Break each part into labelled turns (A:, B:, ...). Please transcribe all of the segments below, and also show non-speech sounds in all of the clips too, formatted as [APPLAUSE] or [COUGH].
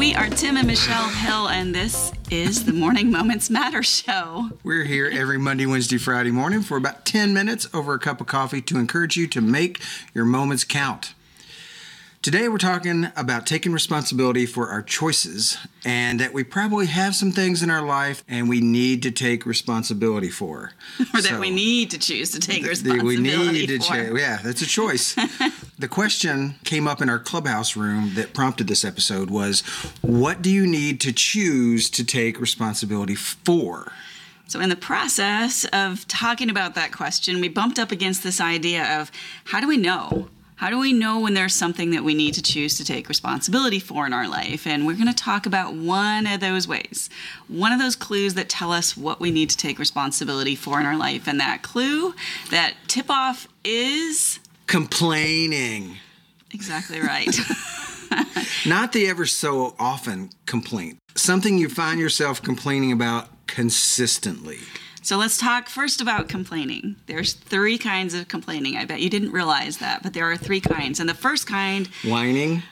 A: We are Tim and Michelle Hill, and this is the Morning Moments Matter show.
B: We're here every Monday, Wednesday, Friday morning for about 10 minutes over a cup of coffee to encourage you to make your moments count. Today, we're talking about taking responsibility for our choices and that we probably have some things in our life and we need to take responsibility for. [LAUGHS]
A: Or that so, we need to choose to take responsibility
B: we need to
A: for.
B: Cha- yeah, that's a choice. [LAUGHS] the question came up in our clubhouse room that prompted this episode was what do you need to choose to take responsibility for?
A: So, in the process of talking about that question, we bumped up against this idea of how do we know how do we know when there's something that we need to choose to take responsibility for in our life? And we're going to talk about one of those ways, one of those clues that tell us what we need to take responsibility for in our life. And that clue, that tip off is
B: complaining.
A: Exactly right. [LAUGHS] [LAUGHS]
B: Not the ever so often complaint, something you find yourself complaining about consistently.
A: So let's talk first about complaining. There's three kinds of complaining. I bet you didn't realize that, but there are three kinds. And the first kind
B: whining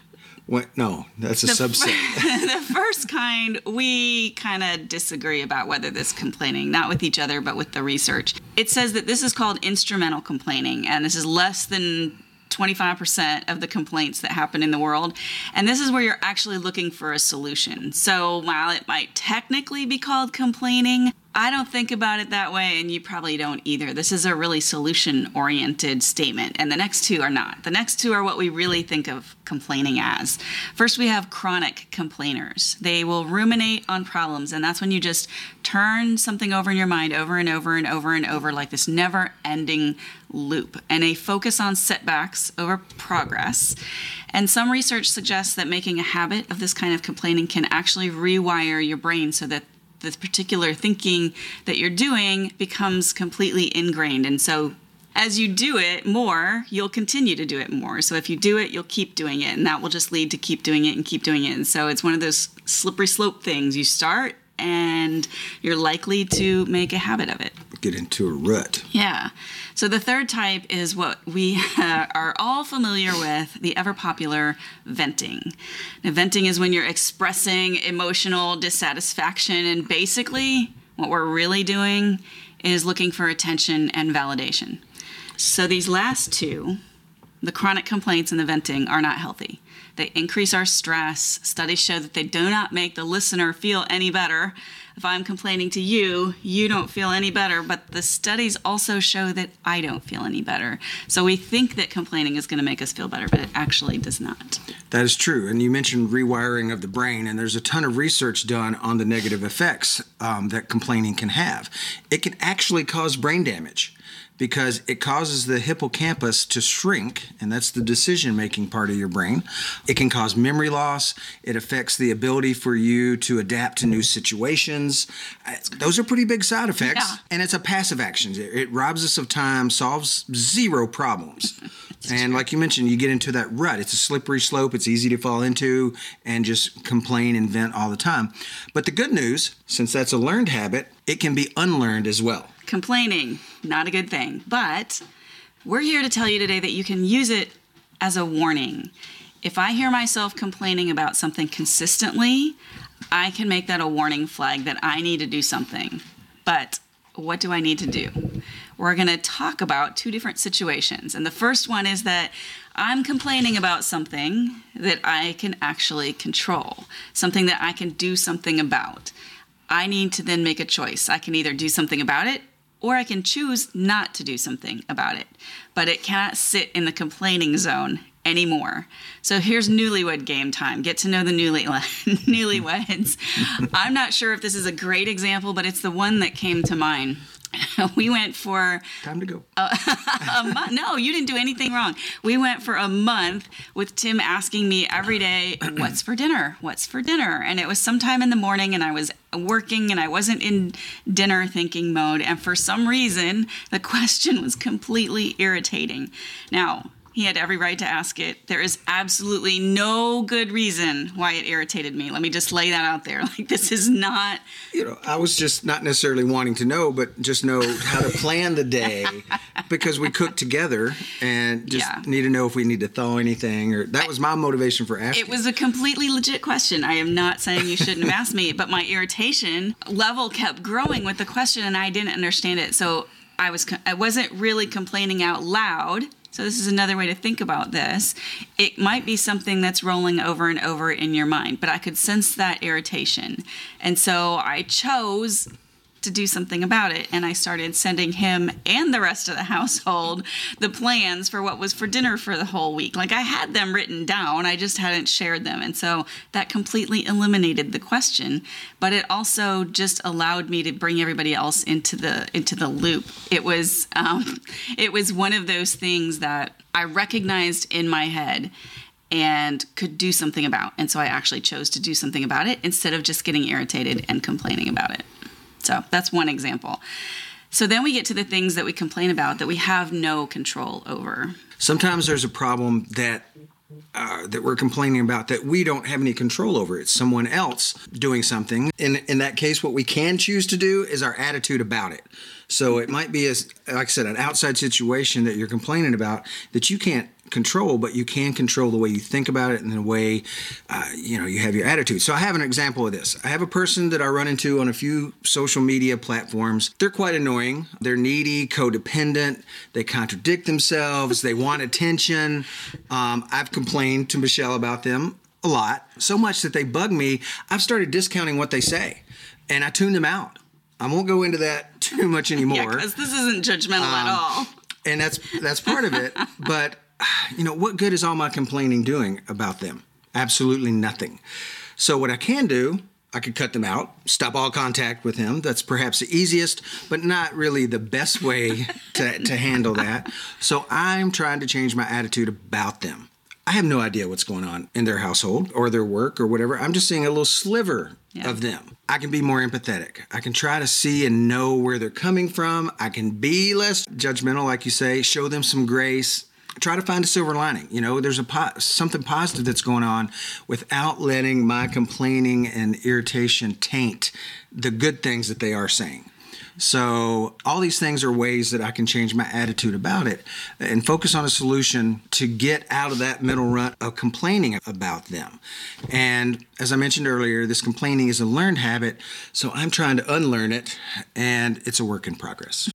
B: what? No, that's a the subset.
A: F- [LAUGHS] the first kind, we kind of disagree about whether this complaining, not with each other, but with the research. It says that this is called instrumental complaining, and this is less than 25% of the complaints that happen in the world. And this is where you're actually looking for a solution. So while it might technically be called complaining, I don't think about it that way, and you probably don't either. This is a really solution oriented statement, and the next two are not. The next two are what we really think of complaining as. First, we have chronic complainers. They will ruminate on problems, and that's when you just turn something over in your mind over and over and over and over, like this never ending loop. And they focus on setbacks over progress. And some research suggests that making a habit of this kind of complaining can actually rewire your brain so that the particular thinking that you're doing becomes completely ingrained. And so as you do it more, you'll continue to do it more. So if you do it, you'll keep doing it, and that will just lead to keep doing it and keep doing it. And so it's one of those slippery slope things. You start and you're likely to make a habit of it.
B: Get into a rut.
A: Yeah. So the third type is what we [LAUGHS] are all familiar with the ever popular venting. Now, venting is when you're expressing emotional dissatisfaction, and basically, what we're really doing is looking for attention and validation. So these last two, the chronic complaints and the venting, are not healthy. They increase our stress. Studies show that they do not make the listener feel any better. If I'm complaining to you, you don't feel any better, but the studies also show that I don't feel any better. So we think that complaining is going to make us feel better, but it actually does not.
B: That is true. And you mentioned rewiring of the brain, and there's a ton of research done on the negative effects um, that complaining can have. It can actually cause brain damage because it causes the hippocampus to shrink, and that's the decision making part of your brain. It can cause memory loss. It affects the ability for you to adapt to new situations. Uh, those are pretty big side effects. Yeah. And it's a passive action. It robs us of time, solves zero problems. [LAUGHS] and like you mentioned, you get into that rut. It's a slippery slope, it's easy to fall into and just complain and vent all the time. But the good news, since that's a learned habit, it can be unlearned as well
A: complaining, not a good thing. But we're here to tell you today that you can use it as a warning. If I hear myself complaining about something consistently, I can make that a warning flag that I need to do something. But what do I need to do? We're going to talk about two different situations. And the first one is that I'm complaining about something that I can actually control, something that I can do something about. I need to then make a choice. I can either do something about it or I can choose not to do something about it. But it cannot sit in the complaining zone anymore. So here's newlywed game time. Get to know the newly [LAUGHS] newlyweds. [LAUGHS] I'm not sure if this is a great example, but it's the one that came to mind. [LAUGHS] we went for
B: time to go.
A: A, [LAUGHS] a month. No, you didn't do anything wrong. We went for a month with Tim asking me every day, [CLEARS THROAT] "What's for dinner? What's for dinner?" And it was sometime in the morning, and I was working, and I wasn't in dinner thinking mode. And for some reason, the [LAUGHS] question was completely irritating. Now, He had every right to ask it. There is absolutely no good reason why it irritated me. Let me just lay that out there. [LAUGHS] Like, this is not.
B: You know, I was just not necessarily wanting to know, but just know how to plan the day [LAUGHS] because we cook together and just
A: Yeah.
B: need to know if we need to thaw anything. Or that was my motivation for asking.
A: It was a completely legit question. I am not saying you shouldn't have asked me, [LAUGHS] but my irritation level kept growing with the question, and I didn't understand it. So I was I wasn't really complaining out loud. So this is another way to think about this. It might be something that's rolling over and over in your mind, but I could sense that irritation, and so I chose to do something about it. And I started sending him and the rest of the [LAUGHS] household the plans for what was for dinner for the whole week. Like I had them written down, I just hadn't shared them. And so that completely eliminated the question, but it also just allowed me to bring everybody else into the into the loop. It was um, [LAUGHS] it was one of those things that I recognized in my head and could do something about. And so I actually chose to do something about it instead of just getting irritated and complaining about it. So that's one example. So then we get to the things that we complain about that we have no control over.
B: Sometimes there's a problem that uh, that we're complaining about that we don't have any control over. It's someone else doing something. In in that case, what we can choose to do is our attitude about it. So it might be as like I said, an outside situation that you're complaining about that you can't control, but you can control the way you think about it and the way uh, you know you have your attitude. So I have an example of this. I have a person that I run into on a few social media platforms. They're quite annoying. They're needy, codependent. They contradict themselves. they want attention. Um, I've complained to Michelle about them a lot, so much that they bug me. I've started discounting what they say, and I tune them out. I won't go into that [LAUGHS] too much anymore
A: Yeah, because this isn't judgmental at all.
B: and that's that's part of it. But [SIGHS] you know, what good is all my complaining doing about them? Absolutely nothing. So what I can do, I could cut them out, stop all contact with them. That's perhaps the easiest, but not really the best way [LAUGHS] to, to handle that. So I'm trying to change my attitude about them. I have no idea what's going on in their household or their work or whatever. I'm just seeing a little sliver
A: Yeah.
B: of them. I can be more empathetic. I can try to see and know where they're coming from. I can be less judgmental, like you say, show them some grace. Try to find a silver lining. You know, there's a po- something positive that's going on without letting my complaining and irritation taint the good things that they are saying. So, all these things are ways that I can change my attitude about it and focus on a solution to get out of that middle rut of complaining about them. And as I mentioned earlier, this complaining is a learned habit, so I'm trying to unlearn it, and it's a work in progress.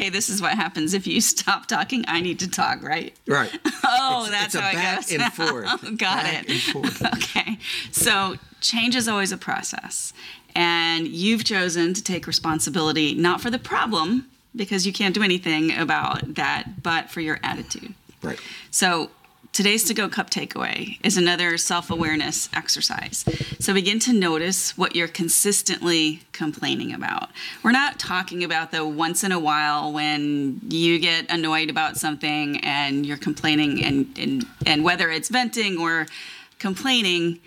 A: Okay, this is what happens if you [LAUGHS] stop talking. I need to talk, right?
B: Right. [LAUGHS]
A: Oh,
B: It's-
A: that's
B: it's a
A: how it
B: back
A: goes.
B: and forth. [LAUGHS]
A: Got
B: Back
A: it.
B: and forth.
A: Okay, so change is always a process, and you've chosen to take responsibility not for the problem because you can't do anything about that, but for your attitude.
B: Right.
A: So today's to go cup takeaway is another self-awareness exercise. So begin to notice what you're consistently complaining about. We're not talking about the once in a while when you get annoyed about something and you're complaining and and, and whether it's venting or complaining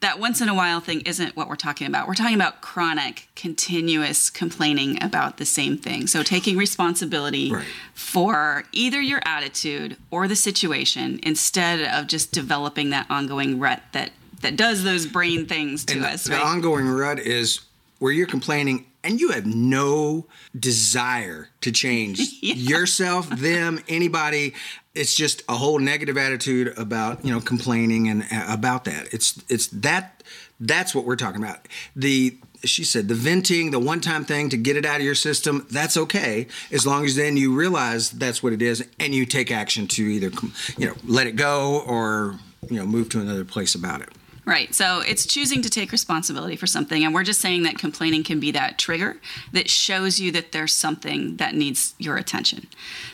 A: that once in a while thing isn't what we're talking about. We're talking about chronic, continuous complaining about the same thing. So taking responsibility
B: Right.
A: for either your attitude or the situation instead of just developing that ongoing rut that that does those brain things to
B: And
A: us,
B: the
A: right?
B: ongoing rut is where you're complaining and you have no desire to change [LAUGHS] yourself, them, anybody. It's just a whole negative attitude about you know complaining and uh, about that. It's it's that that's what we're talking about. The she said the venting, the one time thing to get it out of your system. That's okay as long as then you realize that's what it is and you take action to either you know let it go or you know move to another place about it.
A: Right. So it's choosing to take responsibility for something. And we're just saying that complaining can be that trigger that shows you that there's something that needs your attention.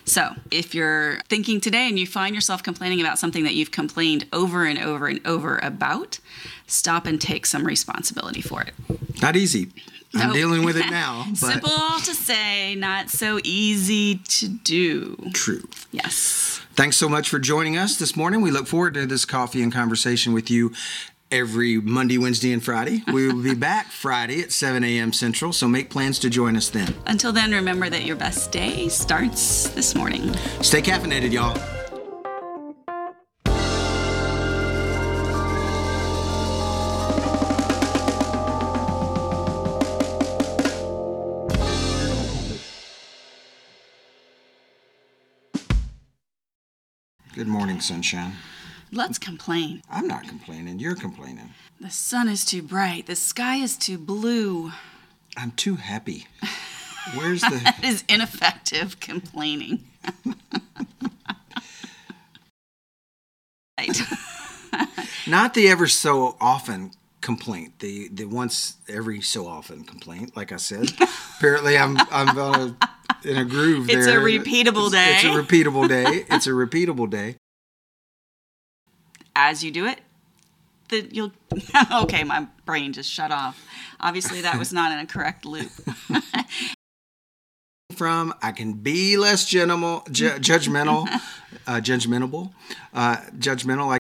A: So if you're thinking today and you find yourself complaining about something that you've complained over and over and over about, stop and take some responsibility for it.
B: Not easy. I'm
A: Nope.
B: dealing with it [LAUGHS] now, but
A: Simple to say, not so easy to do.
B: true.
A: Yes.
B: Thanks so much for joining us this morning. We look forward to this coffee and conversation with you every Monday, Wednesday, and Friday. We will be [LAUGHS] back Friday at 7 a.m. Central, so make plans to join us then.
A: Until then, remember that your best day starts this morning.
B: Stay caffeinated, y'all. Good morning, sunshine.
A: Let's complain.
B: I'm not complaining. You're complaining.
A: The sun is too bright. The sky is too blue.
B: I'm too happy. [LAUGHS] Where's the.
A: That is ineffective complaining. right. [LAUGHS]
B: Not the ever so often complaint. The the once every so often complaint. Like I said, [LAUGHS] apparently I'm I'm a, in a groove
A: It's
B: there.
A: a repeatable day.
B: It's a repeatable day. It's a repeatable day.
A: As you do it, the, you'll. [LAUGHS] okay, my brain just shut off. Obviously, that was not in a correct loop. [LAUGHS]
B: From I can be less judgmental, [LAUGHS] ju- judgmental, uh, judgmental, uh, judgmental.